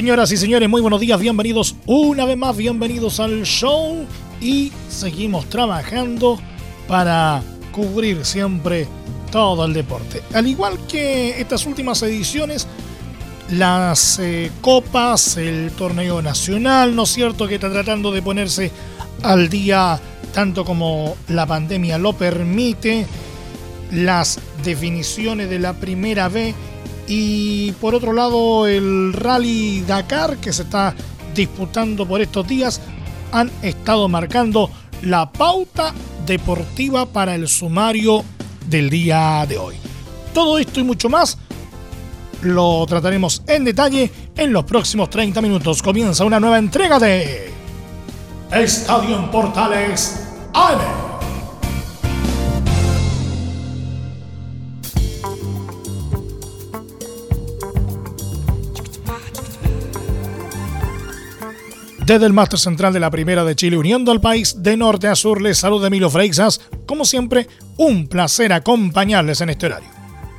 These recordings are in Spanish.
Señoras y señores, muy buenos días, bienvenidos una vez más, bienvenidos al show y seguimos trabajando para cubrir siempre todo el deporte. Al igual que estas últimas ediciones, las eh, copas, el torneo nacional, ¿no es cierto? Que está tratando de ponerse al día tanto como la pandemia lo permite, las definiciones de la primera B y por otro lado, el Rally Dakar que se está disputando por estos días han estado marcando la pauta deportiva para el sumario del día de hoy. Todo esto y mucho más lo trataremos en detalle en los próximos 30 minutos. Comienza una nueva entrega de Estadio en Portales AM. Desde el máster central de la Primera de Chile, uniendo al país de norte a sur, les saluda Emilio Freixas. Como siempre, un placer acompañarles en este horario.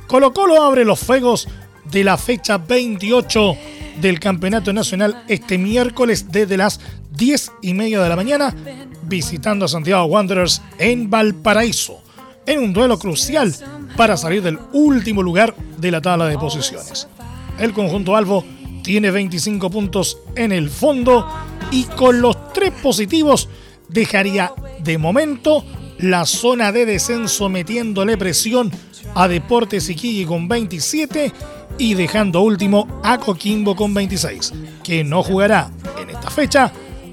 Colo Colo abre los fuegos de la fecha 28 del Campeonato Nacional este miércoles desde las 10 y media de la mañana, visitando a Santiago Wanderers en Valparaíso, en un duelo crucial para salir del último lugar de la tabla de posiciones. El conjunto Albo tiene 25 puntos en el fondo y con los tres positivos dejaría de momento la zona de descenso metiéndole presión a Deportes Iquique con 27 y dejando último a Coquimbo con 26, que no jugará en esta fecha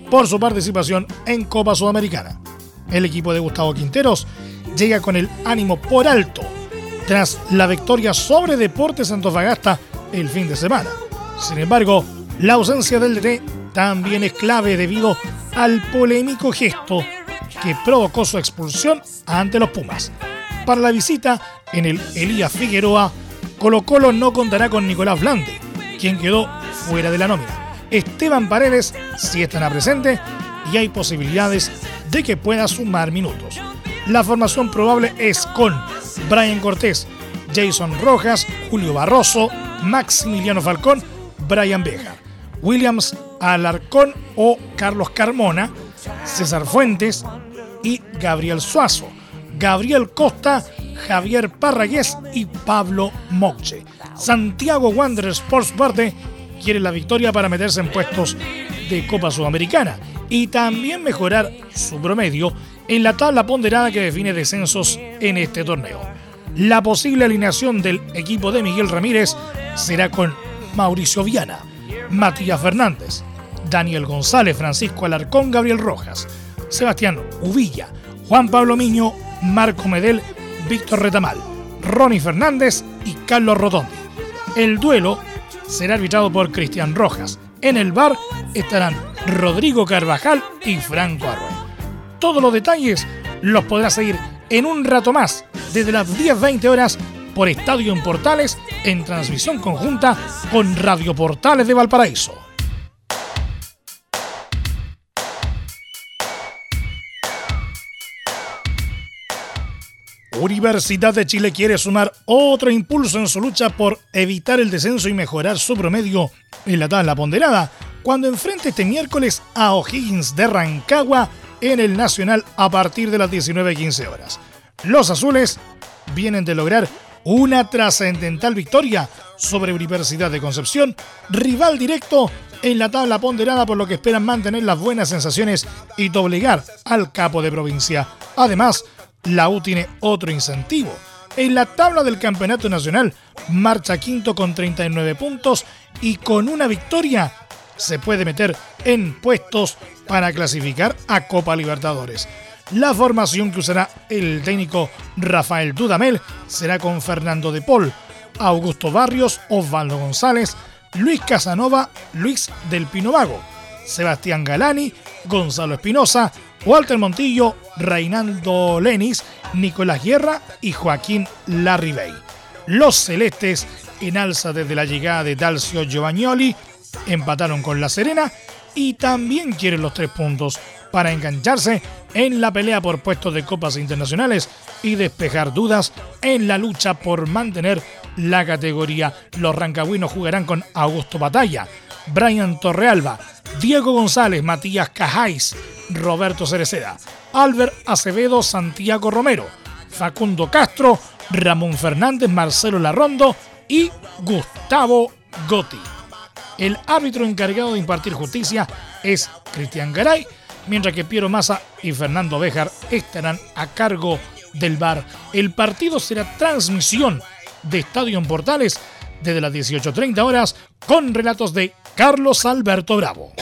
por su participación en Copa Sudamericana. El equipo de Gustavo Quinteros llega con el ánimo por alto tras la victoria sobre Deportes Antofagasta el fin de semana sin embargo, la ausencia del DT también es clave debido al polémico gesto que provocó su expulsión ante los Pumas. Para la visita en el Elías Figueroa, Colo Colo no contará con Nicolás Blande, quien quedó fuera de la nómina. Esteban Paredes sí estará presente y hay posibilidades de que pueda sumar minutos. La formación probable es con Brian Cortés, Jason Rojas, Julio Barroso, Maximiliano Falcón Brian Bejar, Williams Alarcón o Carlos Carmona, César Fuentes y Gabriel Suazo, Gabriel Costa, Javier Parragués y Pablo Moche. Santiago Wanderers por su parte quiere la victoria para meterse en puestos de Copa Sudamericana y también mejorar su promedio en la tabla ponderada que define descensos en este torneo. La posible alineación del equipo de Miguel Ramírez será con Mauricio Viana, Matías Fernández, Daniel González, Francisco Alarcón, Gabriel Rojas, Sebastián Uvilla, Juan Pablo Miño, Marco Medel, Víctor Retamal, Ronnie Fernández y Carlos Rotondi. El duelo será arbitrado por Cristian Rojas. En el bar estarán Rodrigo Carvajal y Franco Arroyo. Todos los detalles los podrás seguir en un rato más, desde las 10.20 horas por Estadio en Portales en transmisión conjunta con Radio Portales de Valparaíso. Universidad de Chile quiere sumar otro impulso en su lucha por evitar el descenso y mejorar su promedio en la tabla ponderada cuando enfrente este miércoles a O'Higgins de Rancagua en el Nacional a partir de las 19.15 horas. Los azules vienen de lograr una trascendental victoria sobre Universidad de Concepción, rival directo en la tabla ponderada por lo que esperan mantener las buenas sensaciones y doblegar al capo de provincia. Además, la U tiene otro incentivo. En la tabla del Campeonato Nacional marcha quinto con 39 puntos y con una victoria se puede meter en puestos para clasificar a Copa Libertadores. La formación que usará el técnico Rafael Dudamel será con Fernando de Paul, Augusto Barrios, Osvaldo González, Luis Casanova, Luis del Pino Vago, Sebastián Galani, Gonzalo Espinosa, Walter Montillo, Reinaldo Lenis, Nicolás Guerra y Joaquín Larribey. Los celestes, en alza desde la llegada de Dalcio Giovagnoli, empataron con La Serena y también quieren los tres puntos para engancharse en la pelea por puestos de copas internacionales y despejar dudas en la lucha por mantener la categoría. Los rancagüinos jugarán con Augusto Batalla, Brian Torrealba, Diego González, Matías Cajáis, Roberto Cereceda, Albert Acevedo, Santiago Romero, Facundo Castro, Ramón Fernández, Marcelo Larrondo y Gustavo Gotti. El árbitro encargado de impartir justicia es Cristian Garay, mientras que Piero Massa y Fernando Béjar estarán a cargo del bar. El partido será transmisión de Estadio en Portales desde las 18.30 horas con relatos de Carlos Alberto Bravo.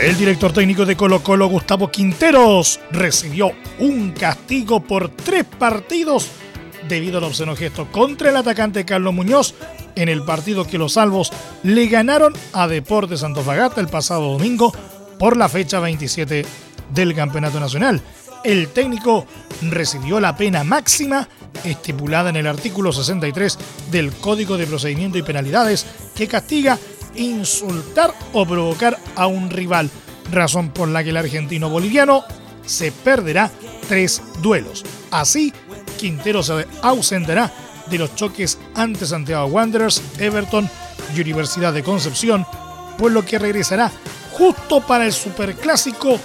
El director técnico de Colo Colo, Gustavo Quinteros, recibió un castigo por tres partidos debido al obsceno gesto contra el atacante Carlos Muñoz en el partido que los salvos le ganaron a Deportes Antofagasta el pasado domingo por la fecha 27 del Campeonato Nacional. El técnico recibió la pena máxima estipulada en el artículo 63 del Código de Procedimiento y Penalidades que castiga insultar o provocar a un rival, razón por la que el argentino boliviano se perderá tres duelos. Así, Quintero se ausentará de los choques ante Santiago Wanderers, Everton y Universidad de Concepción, por lo que regresará justo para el Superclásico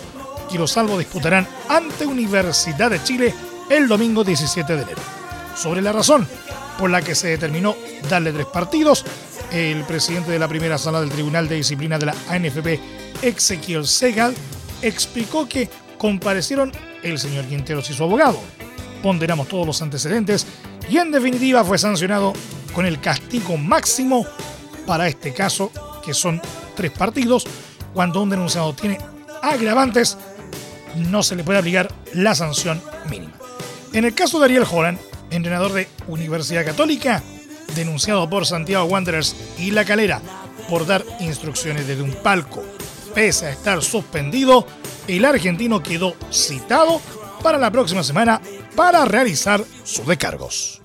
que los salvos disputarán ante Universidad de Chile el domingo 17 de enero. Sobre la razón por la que se determinó darle tres partidos, el presidente de la primera sala del Tribunal de Disciplina de la ANFP, Ezequiel Segal, explicó que comparecieron el señor Quinteros y su abogado. Ponderamos todos los antecedentes y en definitiva fue sancionado con el castigo máximo para este caso, que son tres partidos. Cuando un denunciado tiene agravantes, no se le puede aplicar la sanción mínima. En el caso de Ariel Holland, entrenador de Universidad Católica, denunciado por Santiago Wanderers y La Calera por dar instrucciones desde un palco, pese a estar suspendido, el argentino quedó citado para la próxima semana para realizar sus descargos.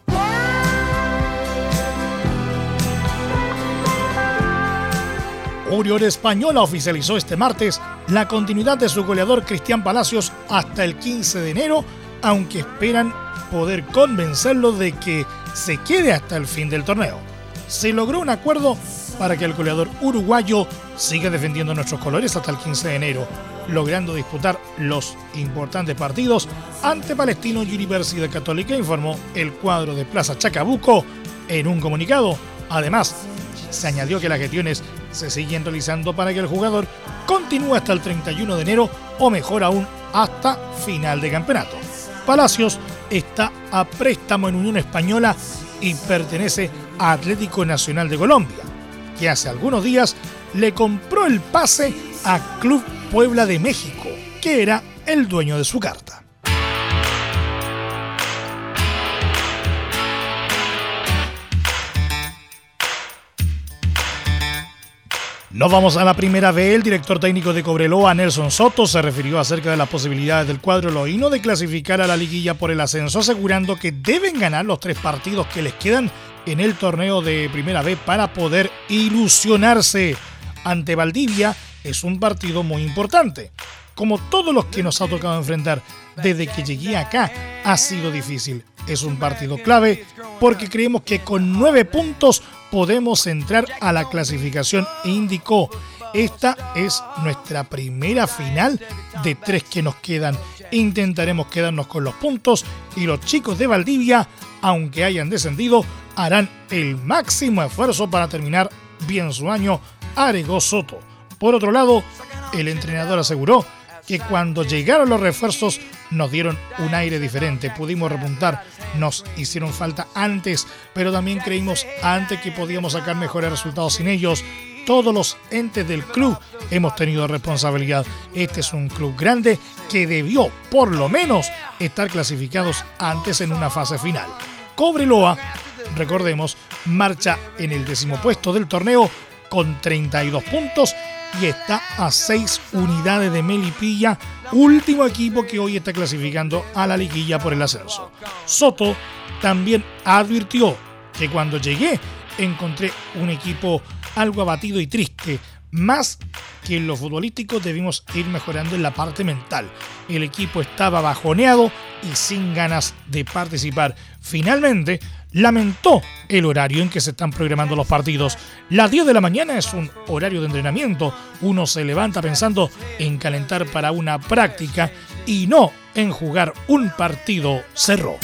Oriol Española oficializó este martes la continuidad de su goleador Cristian Palacios hasta el 15 de enero, aunque esperan poder convencerlo de que se quede hasta el fin del torneo. Se logró un acuerdo para que el goleador uruguayo siga defendiendo nuestros colores hasta el 15 de enero, logrando disputar los importantes partidos ante Palestino y Universidad Católica, informó el cuadro de Plaza Chacabuco en un comunicado. Además, se añadió que las gestiones se siguen realizando para que el jugador continúe hasta el 31 de enero o mejor aún hasta final de campeonato. Palacios está a préstamo en Unión Española y pertenece a Atlético Nacional de Colombia, que hace algunos días le compró el pase a Club Puebla de México, que era el dueño de su carta. Nos vamos a la primera vez. El director técnico de Cobreloa, Nelson Soto, se refirió acerca de las posibilidades del cuadro loíno de clasificar a la liguilla por el ascenso, asegurando que deben ganar los tres partidos que les quedan en el torneo de primera vez para poder ilusionarse. Ante Valdivia es un partido muy importante. Como todos los que nos ha tocado enfrentar desde que llegué acá, ha sido difícil. Es un partido clave porque creemos que con nueve puntos podemos entrar a la clasificación e indicó, esta es nuestra primera final de tres que nos quedan. Intentaremos quedarnos con los puntos y los chicos de Valdivia, aunque hayan descendido, harán el máximo esfuerzo para terminar bien su año, Arego Soto. Por otro lado, el entrenador aseguró que cuando llegaron los refuerzos nos dieron un aire diferente, pudimos repuntar, nos hicieron falta antes, pero también creímos antes que podíamos sacar mejores resultados sin ellos. todos los entes del club hemos tenido responsabilidad. Este es un club grande que debió, por lo menos, estar clasificados antes en una fase final. Cobreloa, recordemos, marcha en el décimo puesto del torneo con 32 puntos y está a 6 unidades de Melipilla, último equipo que hoy está clasificando a la liguilla por el ascenso. Soto también advirtió que cuando llegué encontré un equipo algo abatido y triste. Más que en lo futbolístico debimos ir mejorando en la parte mental. El equipo estaba bajoneado y sin ganas de participar. Finalmente, lamentó el horario en que se están programando los partidos. Las 10 de la mañana es un horario de entrenamiento. Uno se levanta pensando en calentar para una práctica y no en jugar un partido cerró.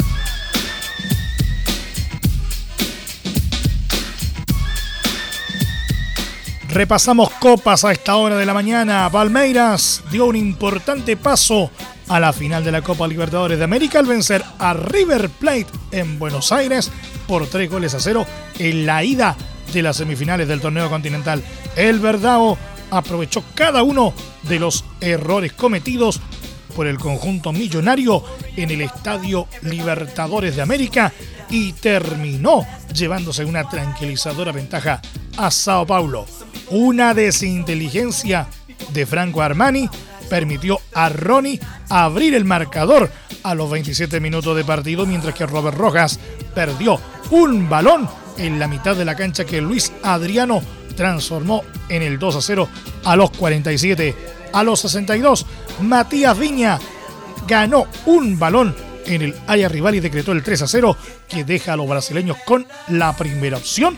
Repasamos copas a esta hora de la mañana. Palmeiras dio un importante paso a la final de la Copa Libertadores de América al vencer a River Plate en Buenos Aires por tres goles a cero en la ida de las semifinales del torneo continental. El Verdao aprovechó cada uno de los errores cometidos por el conjunto millonario en el Estadio Libertadores de América y terminó llevándose una tranquilizadora ventaja a Sao Paulo. Una desinteligencia de Franco Armani permitió a Ronnie abrir el marcador a los 27 minutos de partido, mientras que Robert Rojas perdió un balón en la mitad de la cancha que Luis Adriano transformó en el 2 a 0 a los 47. A los 62, Matías Viña ganó un balón en el área rival y decretó el 3 a 0 que deja a los brasileños con la primera opción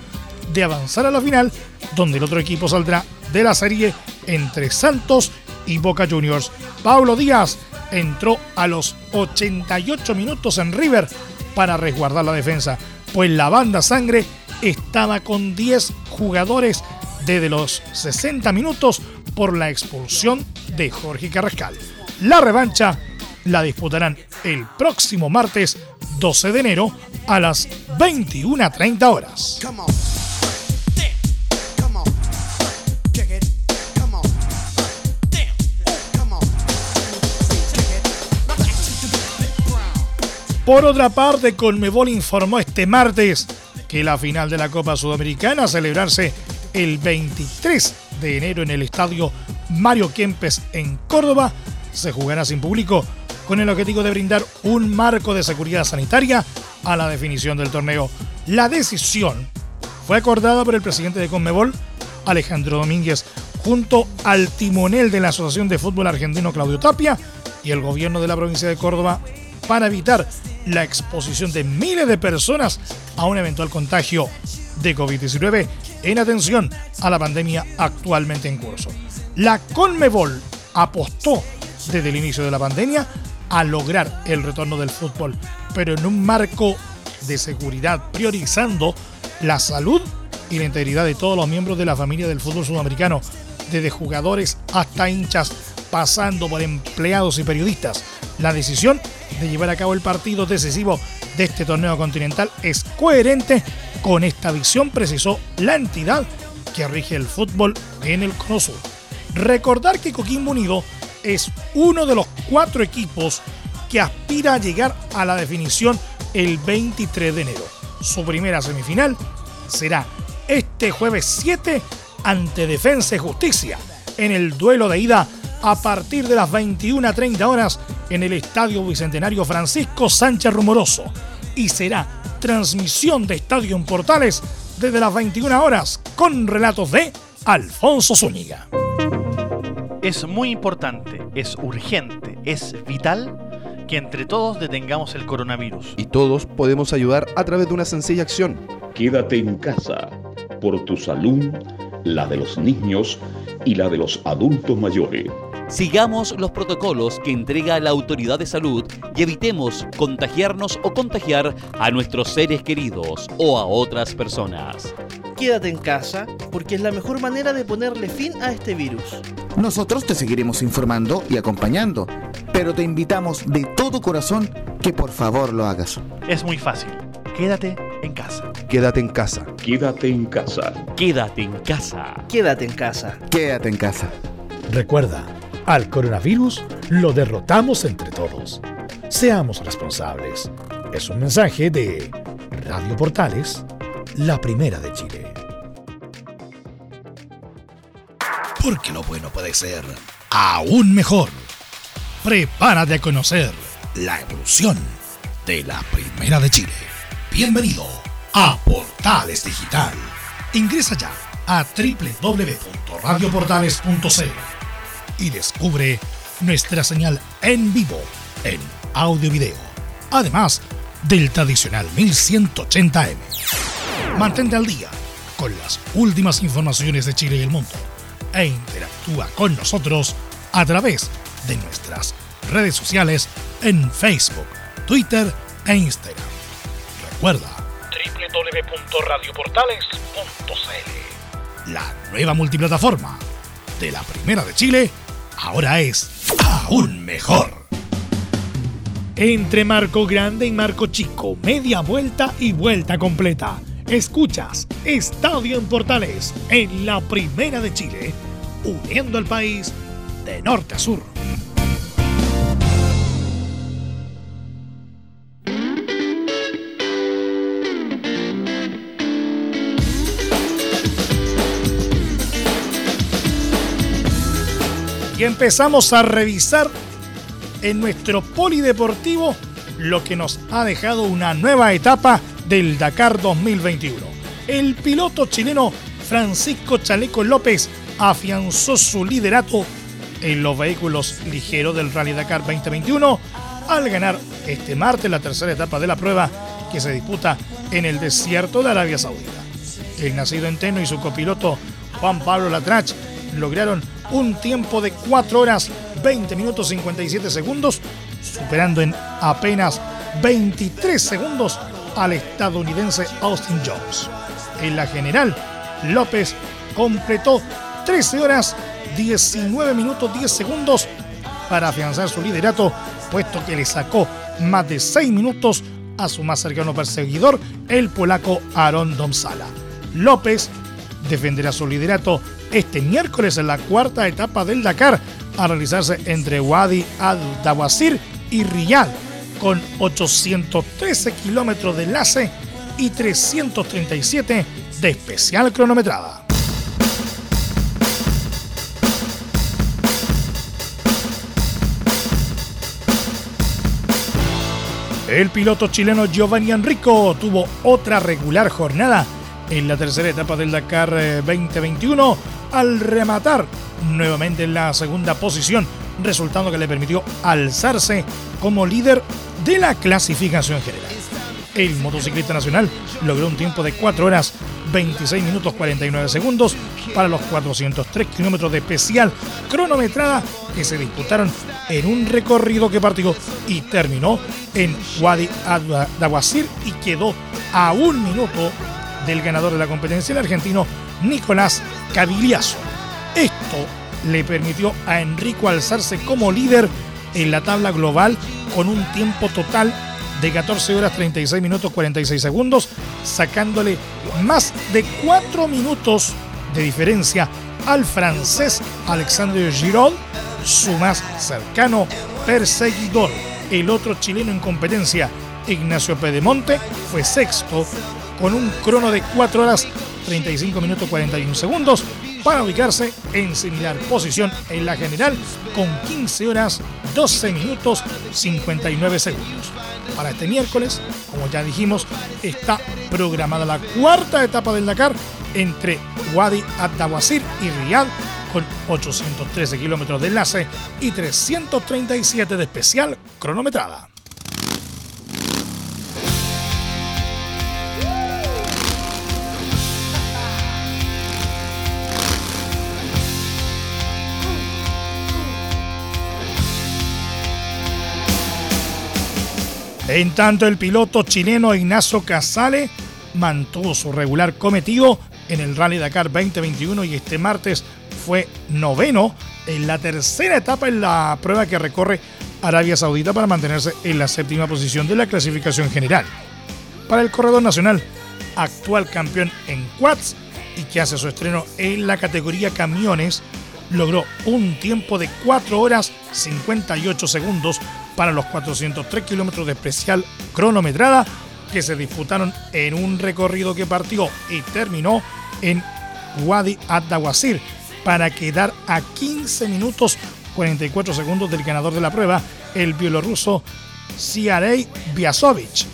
de avanzar a la final, donde el otro equipo saldrá de la serie entre Santos y Boca Juniors. Pablo Díaz entró a los 88 minutos en River para resguardar la defensa, pues la banda sangre estaba con 10 jugadores desde los 60 minutos por la expulsión de Jorge Carrascal. La revancha la disputarán el próximo martes 12 de enero a las 21.30 horas. Por otra parte, Conmebol informó este martes que la final de la Copa Sudamericana celebrarse el 23 de enero en el estadio Mario Kempes en Córdoba se jugará sin público con el objetivo de brindar un marco de seguridad sanitaria a la definición del torneo. La decisión fue acordada por el presidente de Conmebol, Alejandro Domínguez, junto al timonel de la Asociación de Fútbol Argentino, Claudio Tapia, y el gobierno de la provincia de Córdoba, para evitar la exposición de miles de personas a un eventual contagio de COVID-19 en atención a la pandemia actualmente en curso. La Conmebol apostó desde el inicio de la pandemia a lograr el retorno del fútbol, pero en un marco de seguridad priorizando la salud y la integridad de todos los miembros de la familia del fútbol sudamericano, desde jugadores hasta hinchas, pasando por empleados y periodistas. La decisión de llevar a cabo el partido decisivo de este torneo continental es coherente con esta visión, precisó la entidad que rige el fútbol en el Cono Sur. Recordar que Coquimbo Unido es uno de los cuatro equipos que aspira a llegar a la definición el 23 de enero. Su primera semifinal será este jueves 7 ante Defensa y Justicia en el duelo de ida a partir de las 21 a 30 horas en el Estadio Bicentenario Francisco Sánchez Rumoroso y será transmisión de Estadio en Portales desde las 21 horas con relatos de Alfonso Zúñiga. Es muy importante, es urgente, es vital que entre todos detengamos el coronavirus. Y todos podemos ayudar a través de una sencilla acción. Quédate en casa por tu salud, la de los niños y la de los adultos mayores. Sigamos los protocolos que entrega la autoridad de salud y evitemos contagiarnos o contagiar a nuestros seres queridos o a otras personas. Quédate en casa porque es la mejor manera de ponerle fin a este virus. Nosotros te seguiremos informando y acompañando, pero te invitamos de todo corazón que por favor lo hagas. Es muy fácil. Quédate en casa. Quédate en casa. Quédate en casa. Quédate en casa. Quédate en casa. Quédate en casa. Recuerda, al coronavirus lo derrotamos entre todos. Seamos responsables. Es un mensaje de Radio Portales, la primera de Chile. Porque lo bueno puede ser aún mejor. Prepárate a conocer la evolución de la primera de Chile. Bienvenido a Portales Digital. Ingresa ya a www.radioportales.cl y descubre nuestra señal en vivo en audio video. Además del tradicional 1180M. Mantente al día con las últimas informaciones de Chile y el mundo e interactúa con nosotros a través de nuestras redes sociales en Facebook, Twitter e Instagram. Recuerda www.radioportales.cl La nueva multiplataforma de la Primera de Chile ahora es aún mejor. Entre Marco Grande y Marco Chico, media vuelta y vuelta completa. Escuchas Estadio en Portales en la Primera de Chile, uniendo al país de norte a sur. Y empezamos a revisar en nuestro polideportivo lo que nos ha dejado una nueva etapa del Dakar 2021. El piloto chileno Francisco Chaleco López afianzó su liderato en los vehículos ligeros del Rally Dakar 2021 al ganar este martes la tercera etapa de la prueba que se disputa en el desierto de Arabia Saudita. El nacido en Teno y su copiloto Juan Pablo Latrach lograron un tiempo de 4 horas 20 minutos 57 segundos, superando en apenas 23 segundos al estadounidense Austin Jones. En la general, López completó 13 horas 19 minutos 10 segundos para afianzar su liderato, puesto que le sacó más de 6 minutos a su más cercano perseguidor, el polaco Aaron Domsala. López defenderá su liderato este miércoles en la cuarta etapa del Dakar a realizarse entre Wadi al-Dawasir y Riyadh con 813 kilómetros de enlace y 337 de especial cronometrada. El piloto chileno Giovanni Enrico tuvo otra regular jornada en la tercera etapa del Dakar 2021 eh, al rematar nuevamente en la segunda posición, resultando que le permitió alzarse como líder de la clasificación general. El motociclista nacional logró un tiempo de 4 horas 26 minutos 49 segundos para los 403 kilómetros de especial cronometrada que se disputaron en un recorrido que partió y terminó en Wadi y quedó a un minuto del ganador de la competencia, el argentino Nicolás Cavigliazo. Esto le permitió a Enrico alzarse como líder en la tabla global con un tiempo total de 14 horas 36 minutos 46 segundos, sacándole más de 4 minutos de diferencia al francés Alexandre Giraud, su más cercano perseguidor. El otro chileno en competencia, Ignacio Pedemonte, fue sexto con un crono de 4 horas 35 minutos 41 segundos para ubicarse en similar posición en la general con 15 horas 12 minutos 59 segundos. Para este miércoles, como ya dijimos, está programada la cuarta etapa del Dakar entre Wadi Adawasir y Riyadh con 813 kilómetros de enlace y 337 de especial cronometrada. En tanto, el piloto chileno Ignacio Casale mantuvo su regular cometido en el Rally Dakar 2021 y este martes fue noveno en la tercera etapa en la prueba que recorre Arabia Saudita para mantenerse en la séptima posición de la clasificación general. Para el corredor nacional, actual campeón en quads y que hace su estreno en la categoría camiones, logró un tiempo de 4 horas 58 segundos para los 403 kilómetros de especial cronometrada que se disputaron en un recorrido que partió y terminó en Wadi Ad-Dawasir para quedar a 15 minutos 44 segundos del ganador de la prueba, el bielorruso Siarei Biasovic.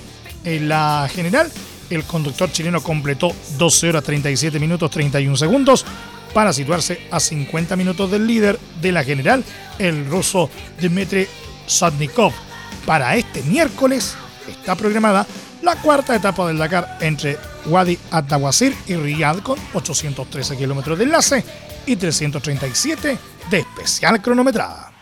En la general, el conductor chileno completó 12 horas 37 minutos 31 segundos para situarse a 50 minutos del líder de la general, el ruso Dmitry Sotnikov. Para este miércoles está programada la cuarta etapa del Dakar entre Wadi Atawasir y Riyadh con 813 kilómetros de enlace y 337 de especial cronometrada.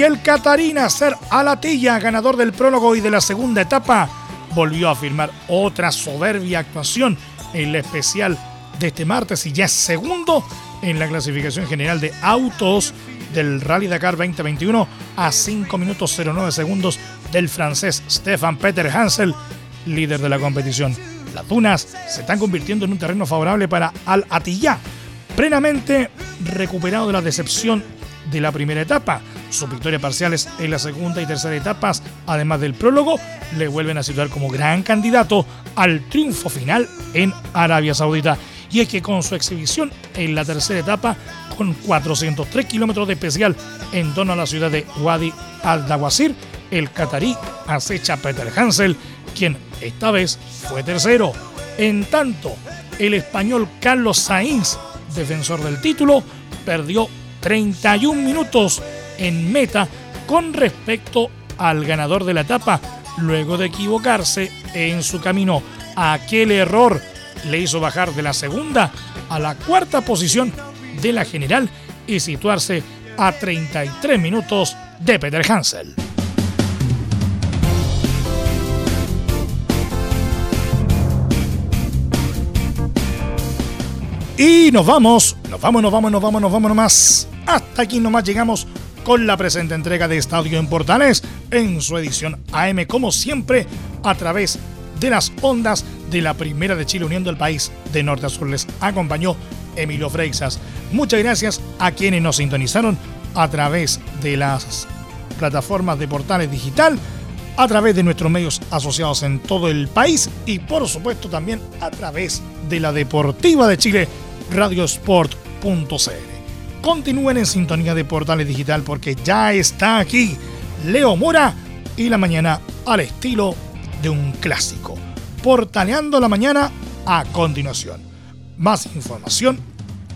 Y el Catarina Ser Alatilla, ganador del prólogo y de la segunda etapa, volvió a firmar otra soberbia actuación en la especial de este martes y ya es segundo en la clasificación general de autos del Rally Dakar 2021 a 5 minutos 09 segundos del francés Stefan Peter Hansel, líder de la competición. Las dunas se están convirtiendo en un terreno favorable para Al Attiyah, plenamente recuperado de la decepción de la primera etapa. Sus victorias parciales en la segunda y tercera etapas, además del prólogo, le vuelven a situar como gran candidato al triunfo final en Arabia Saudita. Y es que con su exhibición en la tercera etapa, con 403 kilómetros de especial en torno a la ciudad de Wadi al-Dawasir, el catarí acecha a Peter Hansel, quien esta vez fue tercero. En tanto, el español Carlos Sainz, defensor del título, perdió 31 minutos en meta con respecto al ganador de la etapa, luego de equivocarse en su camino. Aquel error le hizo bajar de la segunda a la cuarta posición de la general y situarse a 33 minutos de Peter Hansel. Y nos vamos, nos vamos, nos vamos, nos vamos, nos vamos nomás. Hasta aquí nomás llegamos con la presente entrega de Estadio en Portales en su edición AM, como siempre, a través de las ondas de la Primera de Chile uniendo el país de norte a sur. Les acompañó Emilio Freixas. Muchas gracias a quienes nos sintonizaron a través de las plataformas de Portales Digital, a través de nuestros medios asociados en todo el país y por supuesto también a través de la Deportiva de Chile radiosport.cl. Continúen en sintonía de Portales Digital porque ya está aquí Leo Mora y la mañana al estilo de un clásico. Portaleando la mañana a continuación. Más información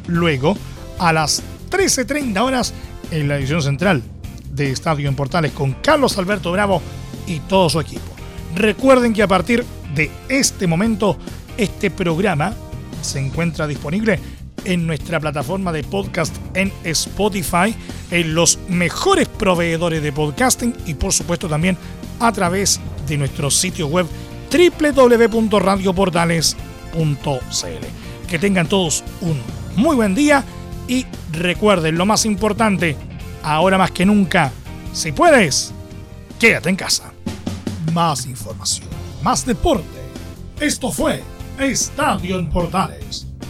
luego a las 13.30 horas en la edición central de Estadio en Portales con Carlos Alberto Bravo y todo su equipo. Recuerden que a partir de este momento este programa se encuentra disponible en nuestra plataforma de podcast en Spotify, en los mejores proveedores de podcasting y por supuesto también a través de nuestro sitio web www.radioportales.cl. Que tengan todos un muy buen día y recuerden lo más importante, ahora más que nunca, si puedes, quédate en casa. Más información, más deporte. Esto fue Estadio en Portales,